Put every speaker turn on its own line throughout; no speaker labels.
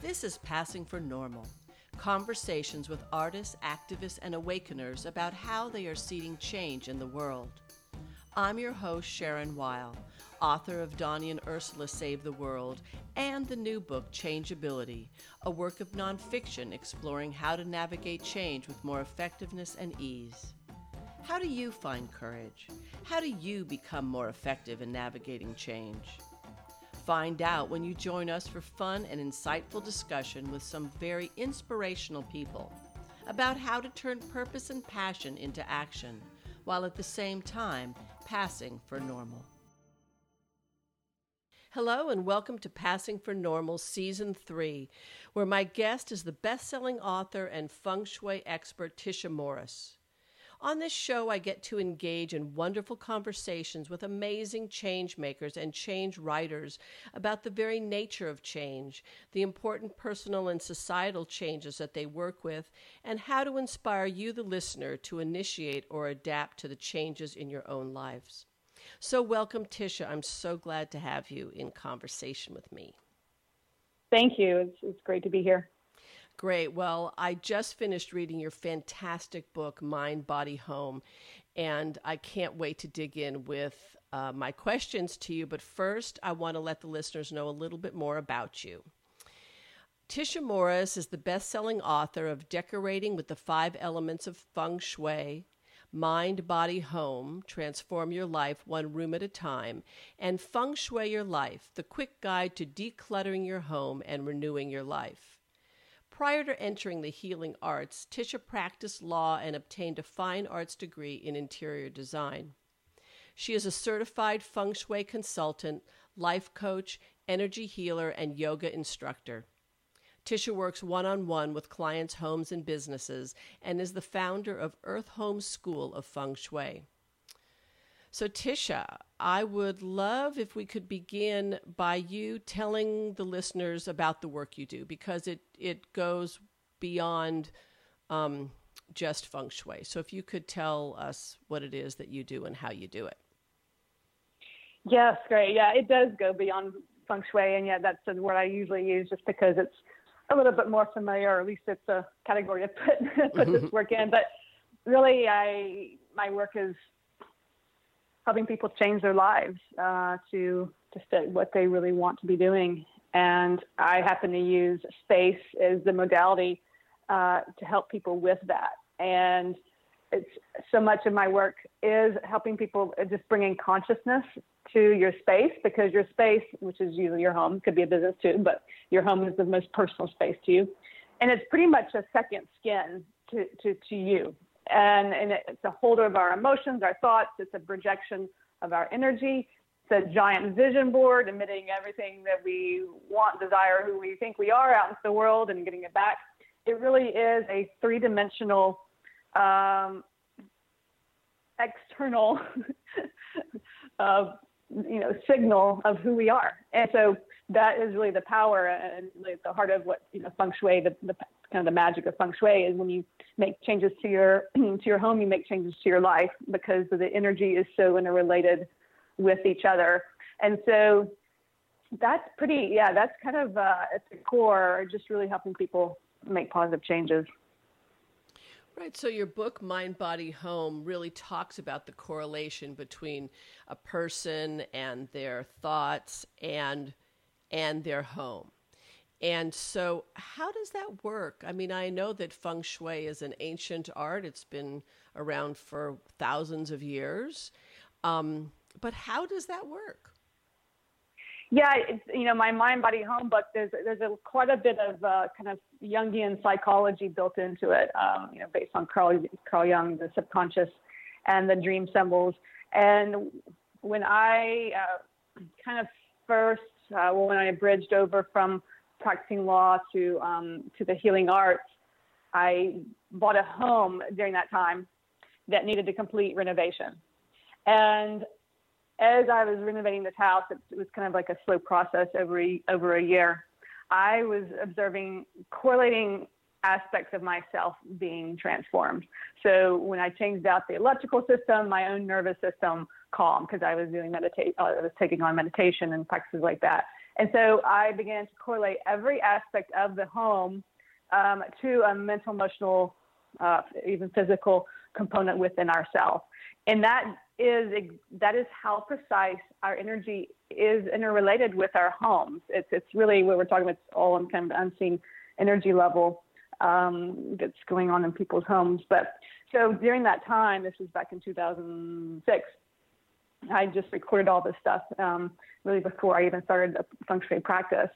This is Passing for Normal conversations with artists, activists, and awakeners about how they are seeding change in the world. I'm your host, Sharon Weil, author of Donnie and Ursula Save the World and the new book, Changeability, a work of nonfiction exploring how to navigate change with more effectiveness and ease. How do you find courage? How do you become more effective in navigating change? Find out when you join us for fun and insightful discussion with some very inspirational people about how to turn purpose and passion into action while at the same time passing for normal. Hello, and welcome to Passing for Normal Season 3, where my guest is the best selling author and feng shui expert Tisha Morris. On this show, I get to engage in wonderful conversations with amazing change makers and change writers about the very nature of change, the important personal and societal changes that they work with, and how to inspire you, the listener, to initiate or adapt to the changes in your own lives. So, welcome, Tisha. I'm so glad to have you in conversation with me.
Thank you. It's, it's great to be here.
Great. Well, I just finished reading your fantastic book, Mind, Body, Home, and I can't wait to dig in with uh, my questions to you. But first, I want to let the listeners know a little bit more about you. Tisha Morris is the best selling author of Decorating with the Five Elements of Feng Shui, Mind, Body, Home Transform Your Life One Room at a Time, and Feng Shui Your Life The Quick Guide to Decluttering Your Home and Renewing Your Life. Prior to entering the healing arts, Tisha practiced law and obtained a fine arts degree in interior design. She is a certified feng shui consultant, life coach, energy healer, and yoga instructor. Tisha works one on one with clients' homes and businesses and is the founder of Earth Home School of Feng Shui. So, Tisha, I would love if we could begin by you telling the listeners about the work you do because it, it goes beyond um, just feng shui. So, if you could tell us what it is that you do and how you do it.
Yes, great. Yeah, it does go beyond feng shui, and yeah, that's the word I usually use just because it's a little bit more familiar, or at least it's a category to put put this work in. But really, I my work is helping people change their lives uh, to to fit what they really want to be doing. And I happen to use space as the modality uh, to help people with that. And it's so much of my work is helping people just bringing consciousness to your space because your space, which is usually your home, could be a business too, but your home is the most personal space to you. And it's pretty much a second skin to, to, to you and, and it's a holder of our emotions, our thoughts. It's a projection of our energy. It's a giant vision board emitting everything that we want, desire, who we think we are out into the world and getting it back. It really is a three dimensional, um, external, uh, you know, signal of who we are. And so that is really the power and the heart of what, you know, feng shui, the, the kind of the magic of feng shui is when you make changes to your to your home, you make changes to your life because the energy is so interrelated with each other. And so that's pretty yeah, that's kind of uh, at the core, just really helping people make positive changes.
Right. So your book, Mind, Body, Home, really talks about the correlation between a person and their thoughts and and their home. And so, how does that work? I mean, I know that feng shui is an ancient art, it's been around for thousands of years. Um, but how does that work?
Yeah, you know, my mind, body, home book. There's there's a, quite a bit of uh, kind of Jungian psychology built into it. Um, you know, based on Carl Carl Jung, the subconscious, and the dream symbols. And when I uh, kind of first, uh, when I bridged over from practicing law to um, to the healing arts, I bought a home during that time that needed a complete renovation. And as I was renovating this house, it, was kind of like a slow process over a, over a year. I was observing correlating aspects of myself being transformed. So when I changed out the electrical system, my own nervous system calmed because I was doing meditate, I was taking on meditation and practices like that And so I began to correlate every aspect of the home um, to a mental, emotional, uh, even physical component within ourselves. And that is that is how precise our energy is interrelated with our homes. It's it's really what we're talking about. It's all on kind of unseen energy level um, that's going on in people's homes. But so during that time, this was back in 2006. I just recorded all this stuff um, really before I even started the feng shui practice,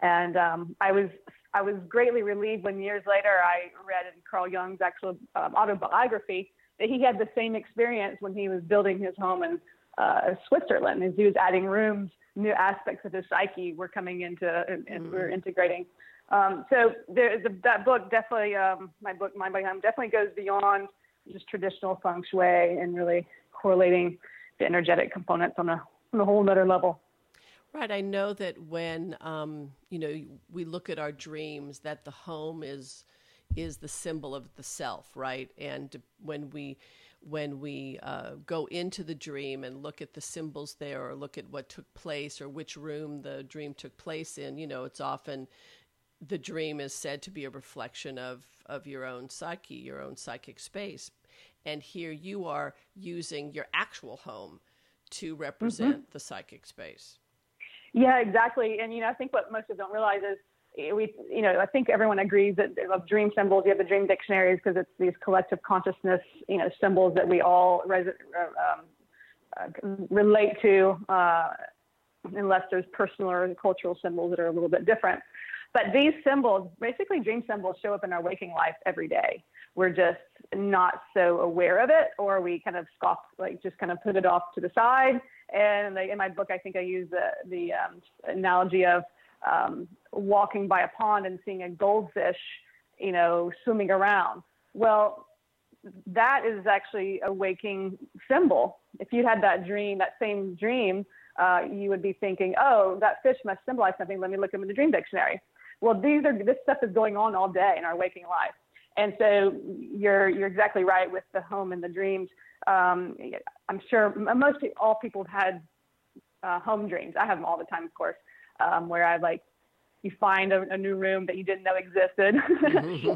and um, I was I was greatly relieved when years later I read in Carl Jung's actual um, autobiography that he had the same experience when he was building his home in uh, Switzerland. As he was adding rooms, new aspects of his psyche were coming into and, and mm-hmm. we are integrating. Um, so there, the, that book definitely, um, my book, Mind Body Home, definitely goes beyond just traditional feng shui and really correlating the energetic components on a on a whole other level.
Right. I know that when um, you know we look at our dreams, that the home is is the symbol of the self, right? And when we when we uh, go into the dream and look at the symbols there, or look at what took place, or which room the dream took place in, you know, it's often the dream is said to be a reflection of of your own psyche, your own psychic space. And here you are using your actual home to represent mm-hmm. the psychic space.
Yeah, exactly. And you know, I think what most people don't realize is eh, we, you know, I think everyone agrees that of dream symbols. You have the dream dictionaries because it's these collective consciousness, you know, symbols that we all res- uh, um, uh, relate to, uh, unless there's personal or cultural symbols that are a little bit different. But these symbols, basically, dream symbols show up in our waking life every day. We're just not so aware of it, or we kind of scoff, like just kind of put it off to the side and in my book, I think I use the, the um, analogy of um, walking by a pond and seeing a goldfish, you know, swimming around. Well, that is actually a waking symbol. If you had that dream, that same dream, uh, you would be thinking, oh, that fish must symbolize something. Let me look up in the dream dictionary. Well, these are this stuff is going on all day in our waking life, and so you're you're exactly right with the home and the dreams um, I'm sure most all people have had uh, home dreams. I have them all the time, of course, um, where I like you find a, a, new room that you didn't know existed,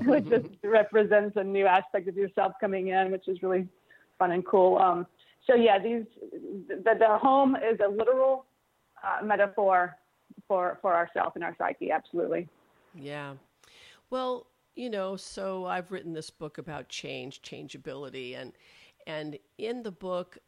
which just represents a new aspect of yourself coming in, which is really fun and cool. Um, so yeah, these the, the home is a literal uh, metaphor for for ourself and our psyche. Absolutely.
Yeah. Well, you know, so I've written this book about change, changeability, and and in the book,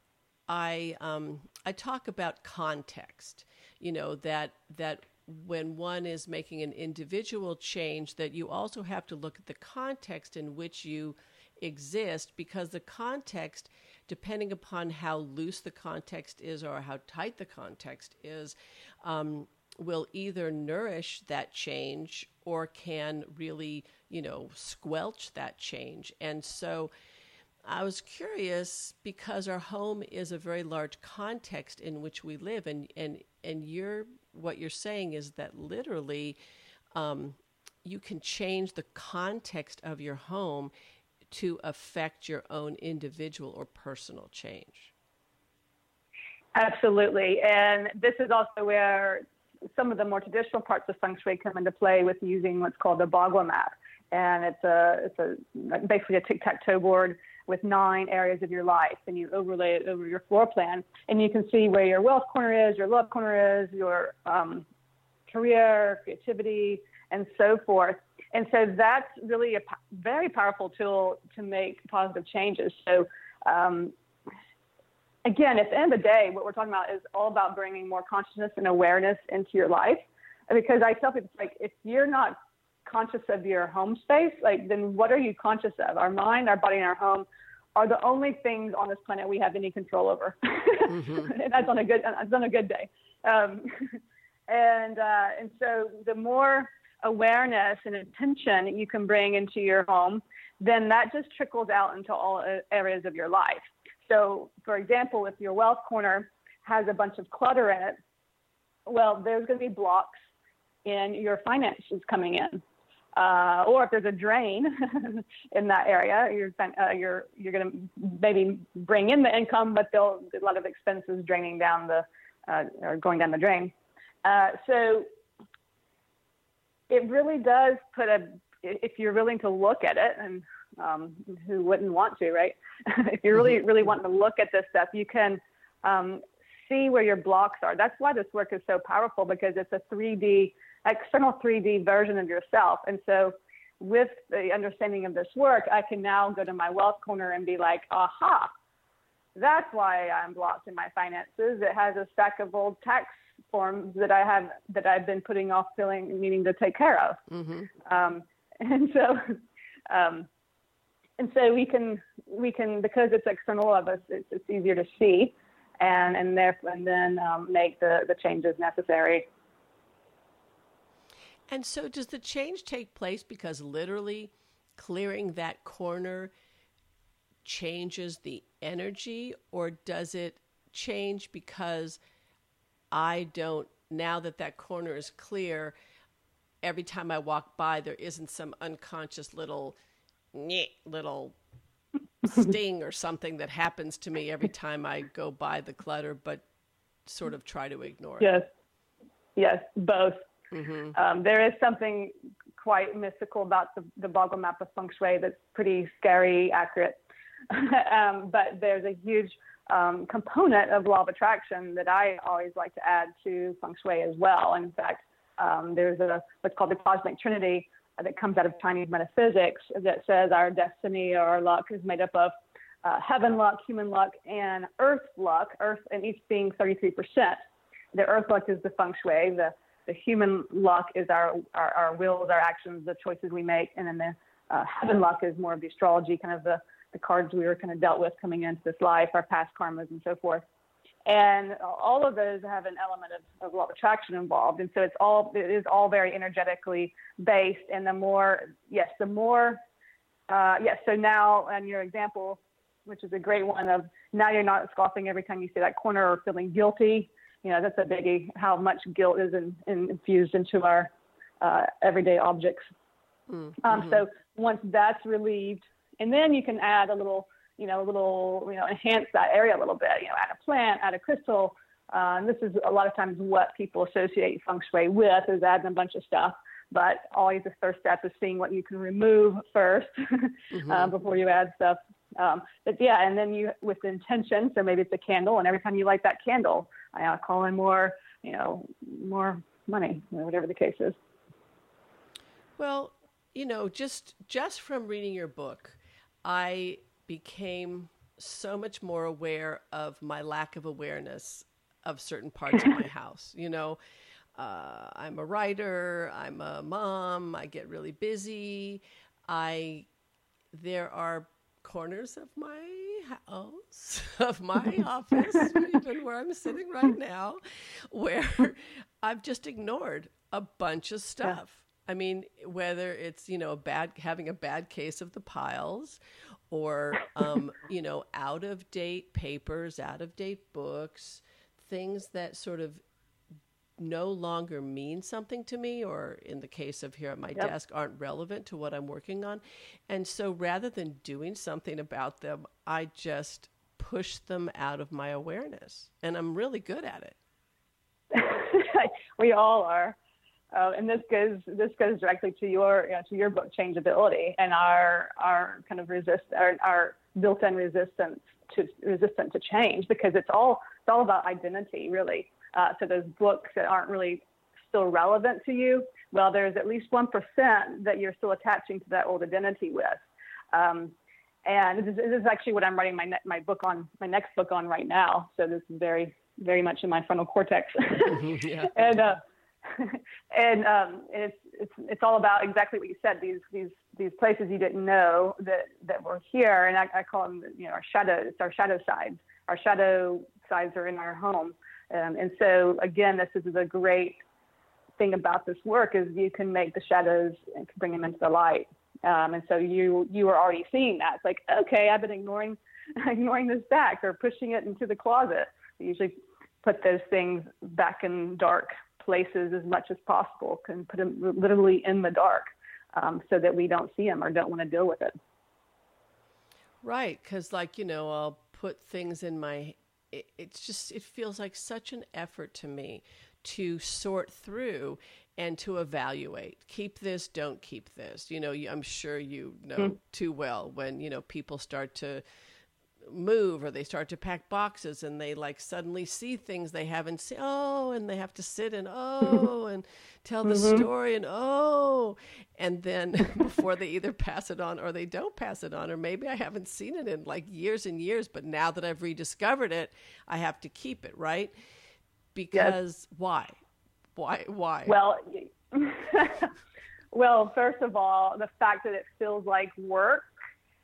I um, I talk about context. You know that that when one is making an individual change, that you also have to look at the context in which you exist, because the context, depending upon how loose the context is or how tight the context is, um, will either nourish that change or can really, you know, squelch that change. And so I was curious because our home is a very large context in which we live, and and and you're what you're saying is that literally, um, you can change the context of your home to affect your own individual or personal change.
Absolutely, and this is also where some of the more traditional parts of feng shui come into play with using what's called the Bagua map, and it's a it's a basically a tic tac toe board with nine areas of your life and you overlay it over your floor plan and you can see where your wealth corner is, your love corner is, your um, career, creativity, and so forth. And so that's really a very powerful tool to make positive changes. So, um, again, at the end of the day, what we're talking about is all about bringing more consciousness and awareness into your life. Because I tell people, like, if you're not conscious of your home space, like then what are you conscious of? Our mind, our body, and our home are the only things on this planet we have any control over. mm-hmm. and that's on a good that's on a good day. Um, and uh, and so the more awareness and attention you can bring into your home, then that just trickles out into all areas of your life. So, for example, if your wealth corner has a bunch of clutter in it, well, there's going to be blocks in your finances coming in uh, or if there's a drain in that area, you're uh, you're you're going to maybe bring in the income, but there'll a lot of expenses draining down the uh, or going down the drain. Uh, so it really does put a, if you're willing to look at it, and um, who wouldn't want to, right? if you're really, really wanting to look at this stuff, you can um, see where your blocks are. That's why this work is so powerful because it's a 3D, external 3D version of yourself. And so with the understanding of this work, I can now go to my wealth corner and be like, aha, that's why I'm blocked in my finances. It has a stack of old tax forms that I have that I've been putting off feeling needing to take care of. Mm-hmm. Um, and so, um, and so we can we can because it's external of us, it's, it's easier to see, and and therefore and then um, make the the changes necessary.
And so, does the change take place because literally clearing that corner changes the energy, or does it change because I don't, now that that corner is clear, every time I walk by, there isn't some unconscious little, little sting or something that happens to me every time I go by the clutter, but sort of try to ignore
yes. it. Yes, yes, both. Mm-hmm. Um, there is something quite mystical about the, the Bagua map of feng shui that's pretty scary, accurate. um, but there's a huge um, component of law of attraction that I always like to add to feng shui as well. And in fact, um, there's a what's called the cosmic trinity that comes out of Chinese metaphysics that says our destiny or our luck is made up of uh, heaven luck, human luck, and earth luck. Earth and each being 33%. The earth luck is the feng shui. The the human luck is our, our, our wills, our actions, the choices we make, and then the uh, heaven luck is more of the astrology, kind of the the cards we were kind of dealt with coming into this life, our past karmas, and so forth. And all of those have an element of, of law of attraction involved, and so it's all it is all very energetically based. And the more, yes, the more, uh, yes. So now, and your example, which is a great one of now you're not scoffing every time you see that corner or feeling guilty. You know, that's a biggie. How much guilt is in, in, infused into our uh, everyday objects. Mm-hmm. Um, so once that's relieved, and then you can add a little, you know, a little, you know, enhance that area a little bit, you know, add a plant, add a crystal. Uh, and this is a lot of times what people associate feng shui with is adding a bunch of stuff. But always the first step is seeing what you can remove 1st mm-hmm. uh, before you add stuff. Um, but yeah, and then you with intention. So maybe it's a candle, and every time you light that candle, I call in more, you know, more money, whatever the case is.
Well, you know, just just from reading your book, I became so much more aware of my lack of awareness of certain parts of my house. You know, uh, I'm a writer, I'm a mom, I get really busy. I there are corners of my house, of my office, even where I'm sitting right now, where I've just ignored a bunch of stuff. I mean, whether it's you know bad having a bad case of the piles, or um, you know out of date papers, out of date books, things that sort of no longer mean something to me, or in the case of here at my yep. desk, aren't relevant to what I'm working on. And so rather than doing something about them, I just push them out of my awareness, and I'm really good at it.
we all are. Uh, and this goes this goes directly to your you know, to your book changeability and our our kind of resist our, our built-in resistance to resistant to change because it's all it's all about identity really. Uh, so those books that aren't really still relevant to you, well, there's at least one percent that you're still attaching to that old identity with. Um, and this is, this is, actually what I'm writing my ne- my book on my next book on right now. So this is very very much in my frontal cortex. Mm-hmm, yeah. and uh, and um, it's it's it's all about exactly what you said. These these these places you didn't know that that were here, and I, I call them you know our shadow. It's our shadow sides. Our shadow sides are in our home, um, and so again, this is a great thing about this work is you can make the shadows and bring them into the light. Um, and so you you are already seeing that. It's like okay, I've been ignoring ignoring this back or pushing it into the closet. I usually put those things back in dark places as much as possible, can put them literally in the dark um, so that we don't see them or don't want to deal with it.
Right, because like you know, I'll put things in my. It, it's just it feels like such an effort to me to sort through and to evaluate keep this don't keep this you know i'm sure you know mm. too well when you know people start to move or they start to pack boxes and they like suddenly see things they haven't seen oh and they have to sit and oh and tell the mm-hmm. story and oh and then before they either pass it on or they don't pass it on or maybe i haven't seen it in like years and years but now that i've rediscovered it i have to keep it right because yes. why why why
well well first of all the fact that it feels like work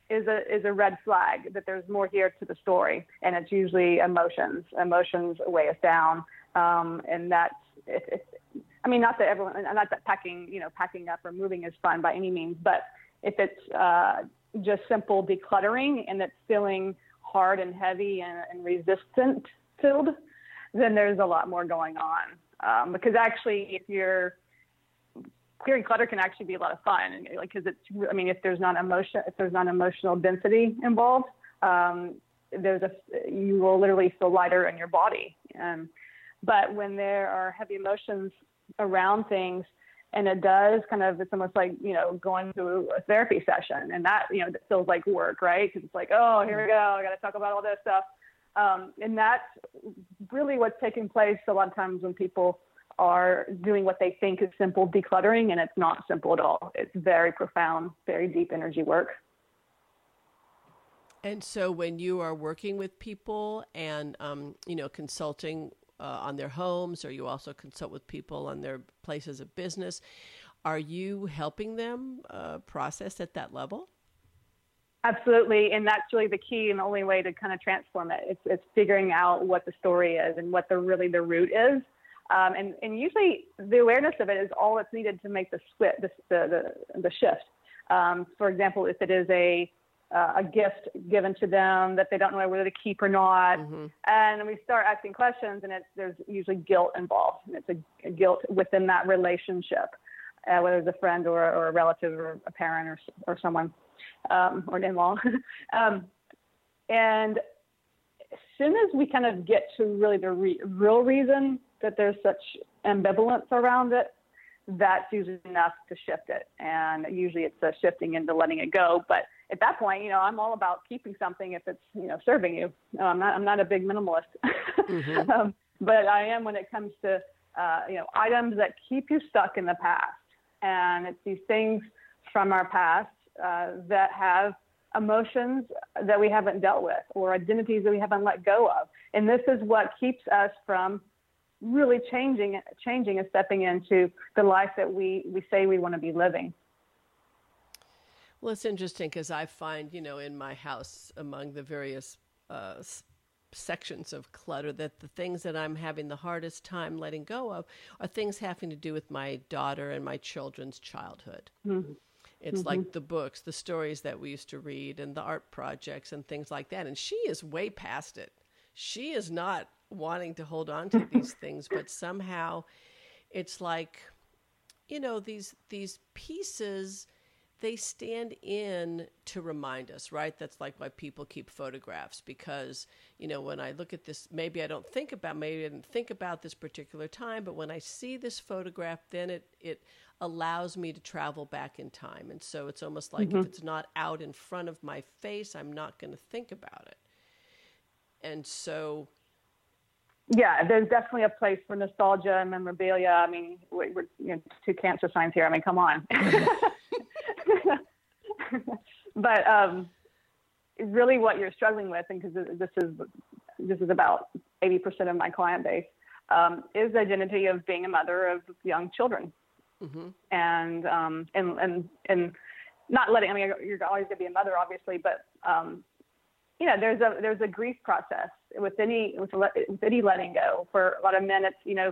is a is a red flag that there's more here to the story, and it's usually emotions. Emotions weigh us down, um, and that's. It, it, I mean, not that everyone, not that packing, you know, packing up or moving is fun by any means, but if it's uh, just simple decluttering and it's feeling hard and heavy and, and resistant filled, then there's a lot more going on. Um, because actually, if you're clearing clutter can actually be a lot of fun, and like because it's I mean if there's not emotion if there's not emotional density involved, um, there's a you will literally feel lighter in your body. Um, but when there are heavy emotions around things, and it does kind of it's almost like you know going to a therapy session, and that you know that feels like work, right? Because it's like oh here we go, I got to talk about all this stuff. Um, and that's really what's taking place a lot of times when people are doing what they think is simple decluttering, and it's not simple at all. It's very profound, very deep energy work.
And so, when you are working with people and um, you know consulting uh, on their homes, or you also consult with people on their places of business, are you helping them uh, process at that level?
Absolutely, and that's really the key and the only way to kind of transform it. It's, it's figuring out what the story is and what the really the root is, um, and, and usually the awareness of it is all that's needed to make the split, the, the, the, the shift. Um, for example, if it is a, uh, a gift given to them that they don't know whether to keep or not, mm-hmm. and we start asking questions, and it's, there's usually guilt involved. And it's a, a guilt within that relationship, uh, whether it's a friend or, or a relative or a parent or, or someone um, or an in-law. um, and as soon as we kind of get to really the re- real reason that there's such ambivalence around it, that's usually enough to shift it. And usually it's a shifting into letting it go. But at that point, you know, I'm all about keeping something if it's, you know, serving you. No, I'm not, I'm not a big minimalist, mm-hmm. um, but I am when it comes to, uh, you know, items that keep you stuck in the past. And it's these things from our past uh, that have emotions that we haven't dealt with or identities that we haven't let go of. And this is what keeps us from really changing, changing and stepping into the life that we, we say we want to be living.
Well, it's interesting because I find, you know, in my house, among the various uh, sections of clutter, that the things that I'm having the hardest time letting go of are things having to do with my daughter and my children's childhood. Mm-hmm. It's mm-hmm. like the books, the stories that we used to read, and the art projects and things like that. And she is way past it. She is not wanting to hold on to these things, but somehow it's like, you know, these these pieces they stand in to remind us, right? That's like why people keep photographs because, you know, when I look at this, maybe I don't think about, maybe I didn't think about this particular time, but when I see this photograph, then it, it allows me to travel back in time. And so it's almost like mm-hmm. if it's not out in front of my face, I'm not going to think about it. And so
yeah, there's definitely a place for nostalgia and memorabilia. I mean, we're, you know, two cancer signs here. I mean, come on. but um, really, what you're struggling with, and because this is this is about 80% of my client base, um, is the identity of being a mother of young children, mm-hmm. and um, and and and not letting. I mean, you're always going to be a mother, obviously, but um, you know, there's a there's a grief process with any with, with any letting go. For a lot of men, it's you know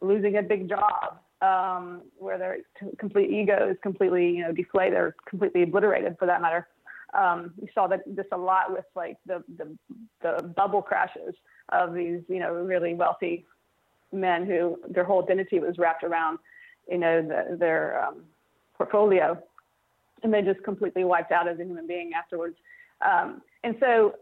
losing a big job um, where their complete ego is completely you know deflated or completely obliterated for that matter. Um, we saw that this a lot with like the, the the bubble crashes of these you know really wealthy men who their whole identity was wrapped around you know the, their um, portfolio, and they just completely wiped out as a human being afterwards. Um, and so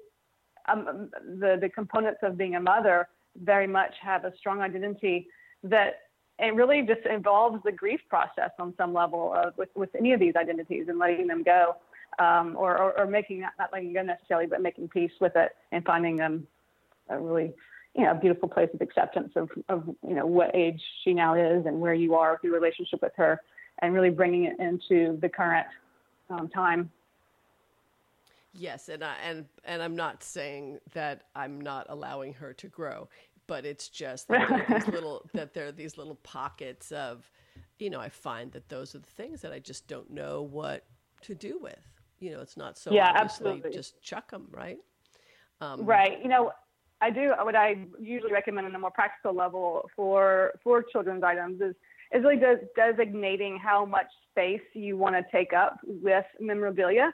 um, the, the components of being a mother very much have a strong identity that it really just involves the grief process on some level of with, with any of these identities and letting them go um, or, or, or, making not, not letting go necessarily but making peace with it and finding a really you know beautiful place of acceptance of, of you know what age she now is and where you are with your relationship with her and really bringing it into the current um, time
Yes, and I and and I'm not saying that I'm not allowing her to grow, but it's just that there are these little that there are these little pockets of, you know, I find that those are the things that I just don't know what to do with. You know, it's not so
yeah,
obviously
absolutely.
just chuck them, right?
Um, right. You know, I do what I usually recommend on a more practical level for for children's items is is really des- designating how much space you want to take up with memorabilia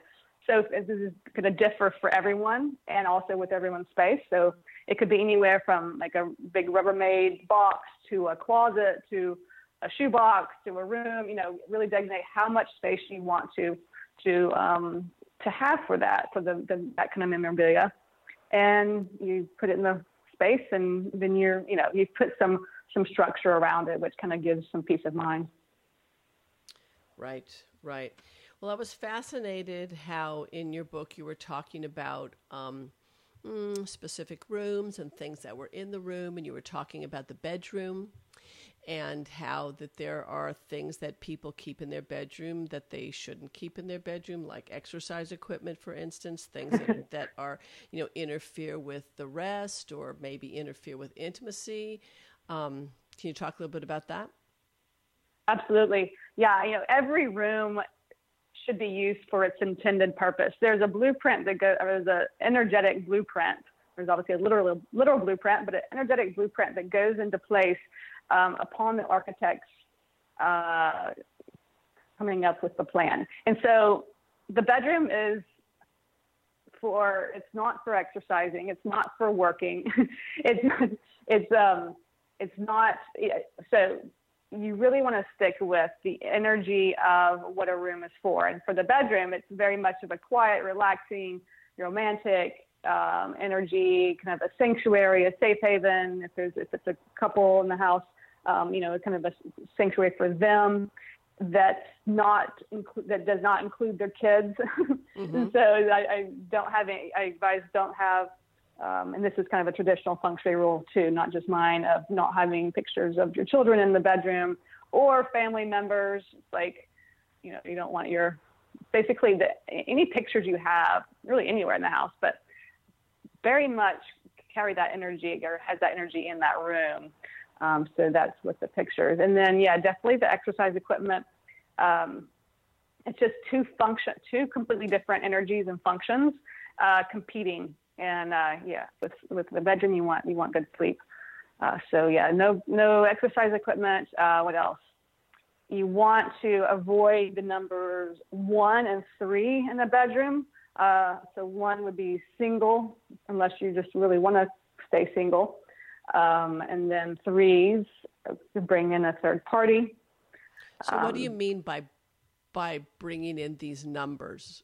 so this is going to differ for everyone and also with everyone's space. So it could be anywhere from like a big Rubbermaid box to a closet to a shoebox to a room. You know, really designate how much space you want to to um, to have for that for the, the that kind of memorabilia, and you put it in the space, and then you're you know you put some some structure around it, which kind of gives some peace of mind.
Right, right. Well, I was fascinated how in your book you were talking about um, mm, specific rooms and things that were in the room, and you were talking about the bedroom and how that there are things that people keep in their bedroom that they shouldn't keep in their bedroom, like exercise equipment, for instance, things that, that are you know interfere with the rest or maybe interfere with intimacy. Um, can you talk a little bit about that?
Absolutely. Yeah, you know, every room should be used for its intended purpose. There's a blueprint that goes, there's an energetic blueprint. There's obviously a literal, literal blueprint, but an energetic blueprint that goes into place um, upon the architect's uh, coming up with the plan. And so the bedroom is for, it's not for exercising, it's not for working, it's, it's, um, it's not, so you really want to stick with the energy of what a room is for. And for the bedroom, it's very much of a quiet, relaxing, romantic um, energy, kind of a sanctuary, a safe haven. If there's if it's a couple in the house, um, you know, kind of a sanctuary for them. That's not inclu- that does not include their kids. Mm-hmm. so I, I don't have any. I advise don't have um, and this is kind of a traditional feng shui rule too, not just mine, of not having pictures of your children in the bedroom or family members. Like, you know, you don't want your basically the, any pictures you have, really anywhere in the house, but very much carry that energy or has that energy in that room. Um, so that's with the pictures. And then, yeah, definitely the exercise equipment. Um, it's just two function, two completely different energies and functions uh, competing and uh, yeah, with with the bedroom you want you want good sleep. Uh, so yeah, no no exercise equipment. Uh, what else? You want to avoid the numbers one and three in the bedroom. Uh, so one would be single, unless you just really want to stay single. Um, and then threes to bring in a third party.
So um, what do you um, mean by by bringing in these numbers?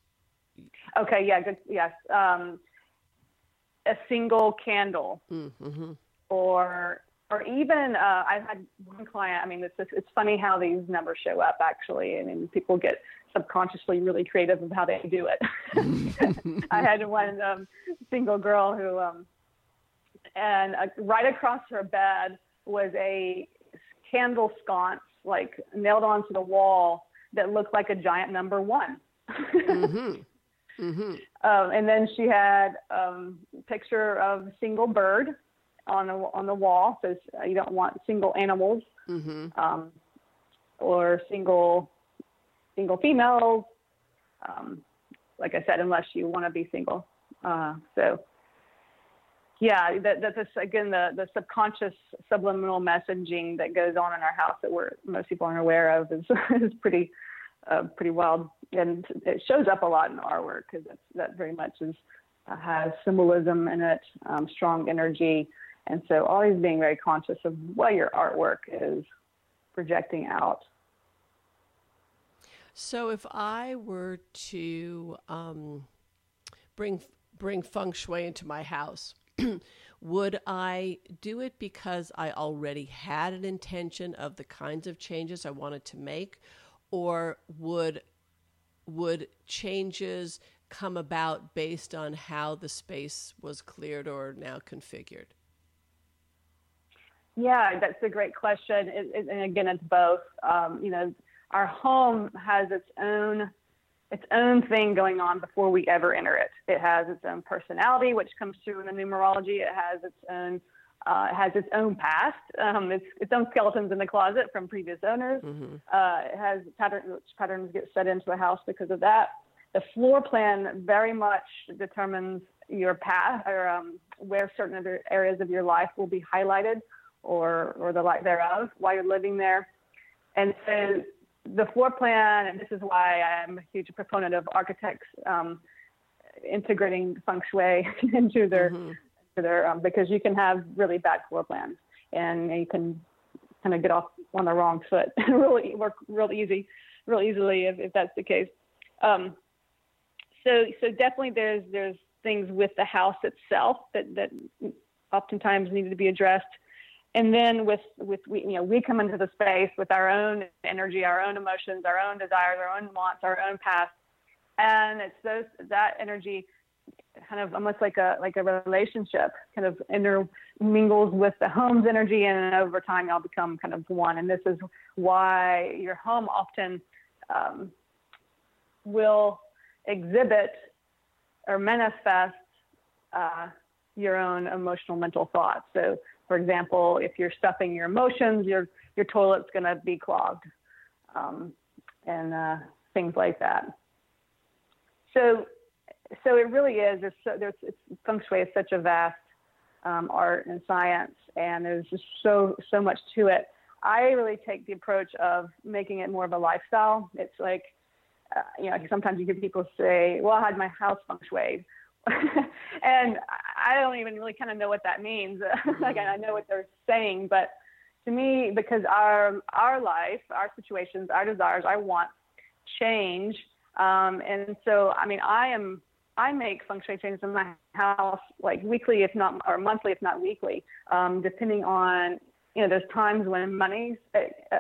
Okay, yeah, good, yes. Um, a single candle mm-hmm. or or even uh, I've had one client. I mean, it's it's funny how these numbers show up. Actually, I mean, people get subconsciously really creative of how they do it. I had one um, single girl who, um, and uh, right across her bed was a candle sconce, like nailed onto the wall, that looked like a giant number one. mm-hmm. Mm-hmm. Um, and then she had um, a picture of a single bird on the on the wall. So you don't want single animals mm-hmm. um, or single single females. Um, like I said, unless you want to be single. Uh, so yeah, that, that's again the the subconscious subliminal messaging that goes on in our house that we're most people aren't aware of is is pretty uh, pretty well, and it shows up a lot in our work because that very much is uh, has symbolism in it, um, strong energy, and so always being very conscious of what your artwork is projecting out.
So, if I were to um, bring bring feng shui into my house, would I do it because I already had an intention of the kinds of changes I wanted to make, or would would changes come about based on how the space was cleared or now configured?
Yeah, that's a great question. It, it, and again, it's both. Um, you know, our home has its own its own thing going on before we ever enter it. It has its own personality, which comes through in the numerology. It has its own uh, has its own past, um, its, its own skeletons in the closet from previous owners. Mm-hmm. Uh, it has patterns, patterns get set into the house because of that. The floor plan very much determines your path or um, where certain other areas of your life will be highlighted or, or the lack thereof while you're living there. And so the floor plan, and this is why I'm a huge proponent of architects um, integrating feng shui into their, mm-hmm. Their um, because you can have really bad floor plans and you can kind of get off on the wrong foot really work real easy, real easily if, if that's the case. Um, so, so definitely there's, there's things with the house itself that, that oftentimes need to be addressed and then with with we you know we come into the space with our own energy our own emotions our own desires our own wants our own past and it's those that energy kind of almost like a like a relationship kind of intermingles with the home's energy and over time y'all become kind of one and this is why your home often um, will exhibit or manifest uh, your own emotional mental thoughts so for example, if you're stuffing your emotions, your your toilet's going to be clogged, um, and uh, things like that. So, so it really is. There's, so, there's it's, feng shui is such a vast um, art and science, and there's just so so much to it. I really take the approach of making it more of a lifestyle. It's like, uh, you know, sometimes you hear people say, "Well, I had my house feng shui." and I don't even really kind of know what that means. like I know what they're saying, but to me, because our our life, our situations, our desires, I want change. Um, and so, I mean, I am I make feng shui changes in my house like weekly, if not or monthly, if not weekly, um, depending on you know. There's times when money's uh, uh,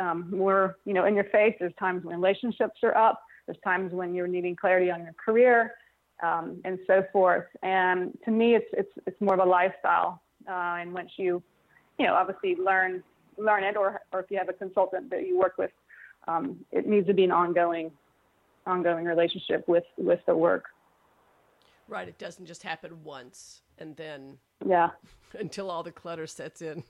uh, um, more you know in your face. There's times when relationships are up. There's times when you're needing clarity on your career um, and so forth. And to me, it's it's it's more of a lifestyle. Uh, and once you, you know, obviously learn learn it, or or if you have a consultant that you work with, um, it needs to be an ongoing ongoing relationship with with the work.
Right. It doesn't just happen once and then
yeah
until all the clutter sets in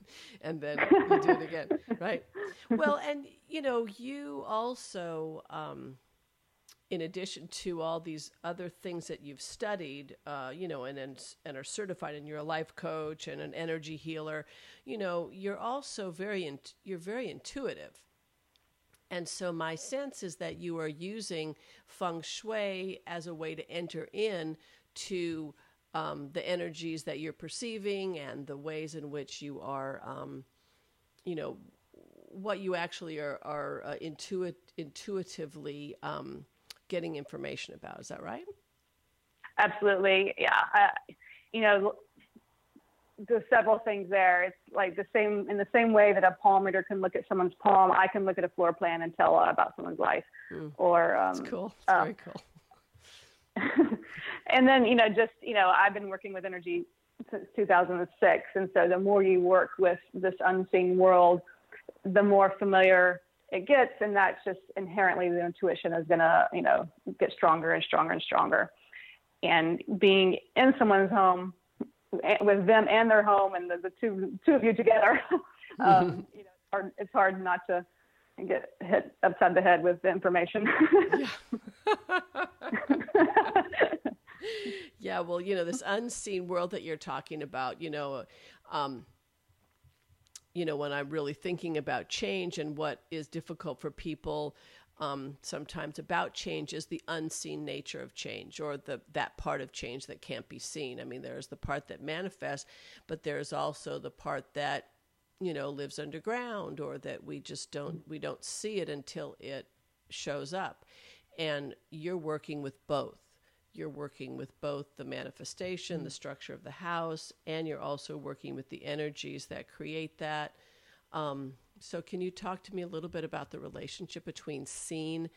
and then you do it again right well and you know you also um, in addition to all these other things that you've studied, uh, you know, and, and and are certified, and you're a life coach and an energy healer, you know, you're also very in, you're very intuitive. And so my sense is that you are using feng shui as a way to enter in to um, the energies that you're perceiving and the ways in which you are, um, you know, what you actually are, are uh, intuit, intuitively um, getting information about. Is that right?
Absolutely. Yeah. Uh, you know, there's several things there. It's like the same in the same way that a palm reader can look at someone's palm, I can look at a floor plan and tell about someone's life.
Mm.
Or um,
That's cool. That's uh, very
cool. And then you know, just you know, I've been working with energy since 2006, and so the more you work with this unseen world, the more familiar it gets, and that's just inherently the intuition is gonna, you know, get stronger and stronger and stronger. And being in someone's home with them and their home, and the, the two two of you together, um, you know, it's hard, it's hard not to get hit upside the head with the information.
yeah. yeah, well, you know, this unseen world that you're talking about, you know, um, you know, when I'm really thinking about change and what is difficult for people um, sometimes about change is the unseen nature of change or the that part of change that can't be seen. I mean, there's the part that manifests, but there's also the part that you know lives underground or that we just don't we don't see it until it shows up. And you're working with both you're working with both the manifestation, the structure of the house, and you're also working with the energies that create that. Um, so, can you talk to me a little bit about the relationship between seen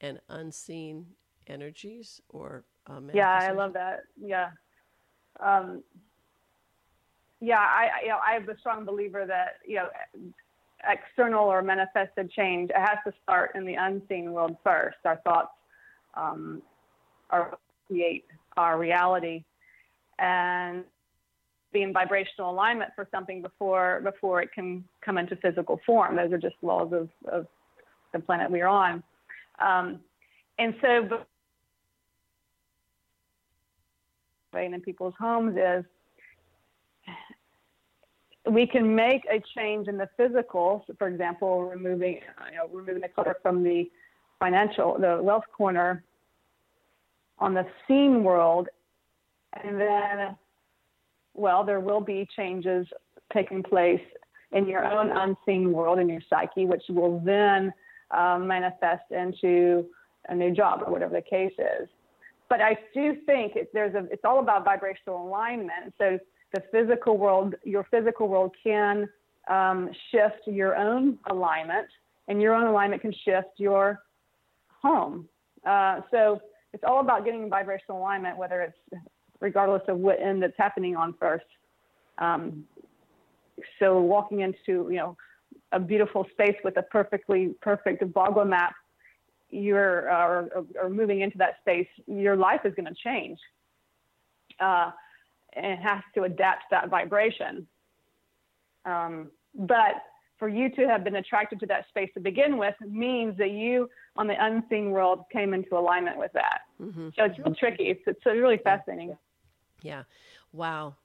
and unseen energies or
um, yeah i love that yeah um, yeah i you know i'm a strong believer that you know external or manifested change it has to start in the unseen world first our thoughts um, are create our reality and be in vibrational alignment for something before before it can come into physical form. Those are just laws of, of the planet we're on. Um, and so, in people's homes is we can make a change in the physical. So for example, removing you know, removing the clutter from the financial, the wealth corner on the seen world, and then well, there will be changes taking place in your own unseen world in your psyche, which will then um, manifest into a new job or whatever the case is. But I do think it, there's a, it's all about vibrational alignment. So the physical world, your physical world can um, shift your own alignment, and your own alignment can shift your home. Uh, so it's all about getting vibrational alignment, whether it's regardless of what end it's happening on first. Um, so walking into you know a beautiful space with a perfectly perfect Bagua map, you're uh, or, or, moving into that space, your life is going to change. Uh, it has to adapt to that vibration. Um, but for you to have been attracted to that space to begin with means that you on the unseen world came into alignment with that. Mm-hmm. So it's real tricky. It's, it's really fascinating.
Yeah. Wow.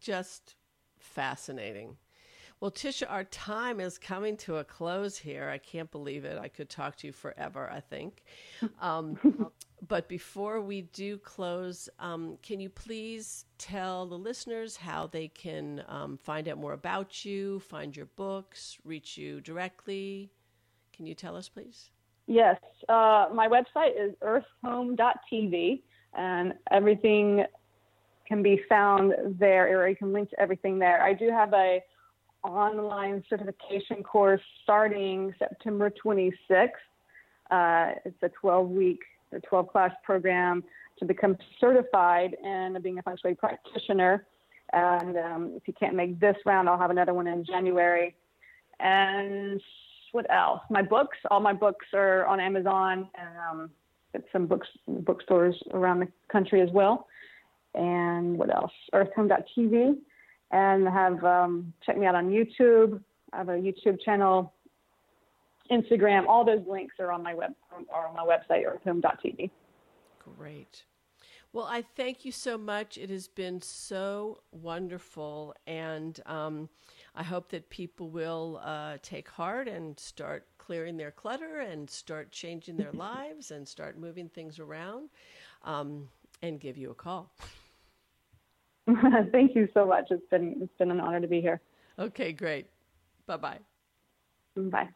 Just fascinating. Well, Tisha, our time is coming to a close here. I can't believe it. I could talk to you forever, I think. Um, but before we do close, um, can you please tell the listeners how they can um, find out more about you, find your books, reach you directly? Can you tell us, please?
Yes. Uh, my website is earthhome.tv, and everything can be found there, or you can link to everything there. I do have a online certification course starting September 26th. Uh, it's a 12 week or 12 class program to become certified in being a feng shui practitioner. And um, if you can't make this round, I'll have another one in January. And what else? My books, all my books are on Amazon and um, at some books bookstores around the country as well and what else? Earthhome.tv, and have um, check me out on YouTube. I have a YouTube channel, Instagram. All those links are on my web are on my website, Earthhome.tv.
Great. Well, I thank you so much. It has been so wonderful, and um, I hope that people will uh, take heart and start clearing their clutter and start changing their lives and start moving things around um, and give you a call.
Thank you so much. It's been it's been an honor to be here.
Okay, great. Bye-bye.
Bye.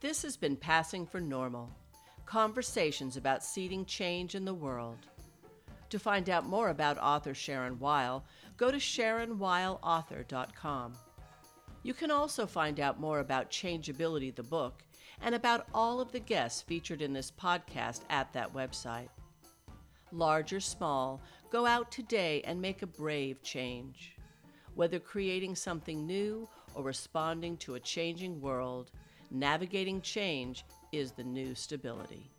This has been Passing for Normal. Conversations about seeding change in the world. To find out more about author Sharon Weil, go to SharonWeilAuthor.com. You can also find out more about Changeability, the book, and about all of the guests featured in this podcast at that website. Large or small, Go out today and make a brave change. Whether creating something new or responding to a changing world, navigating change is the new stability.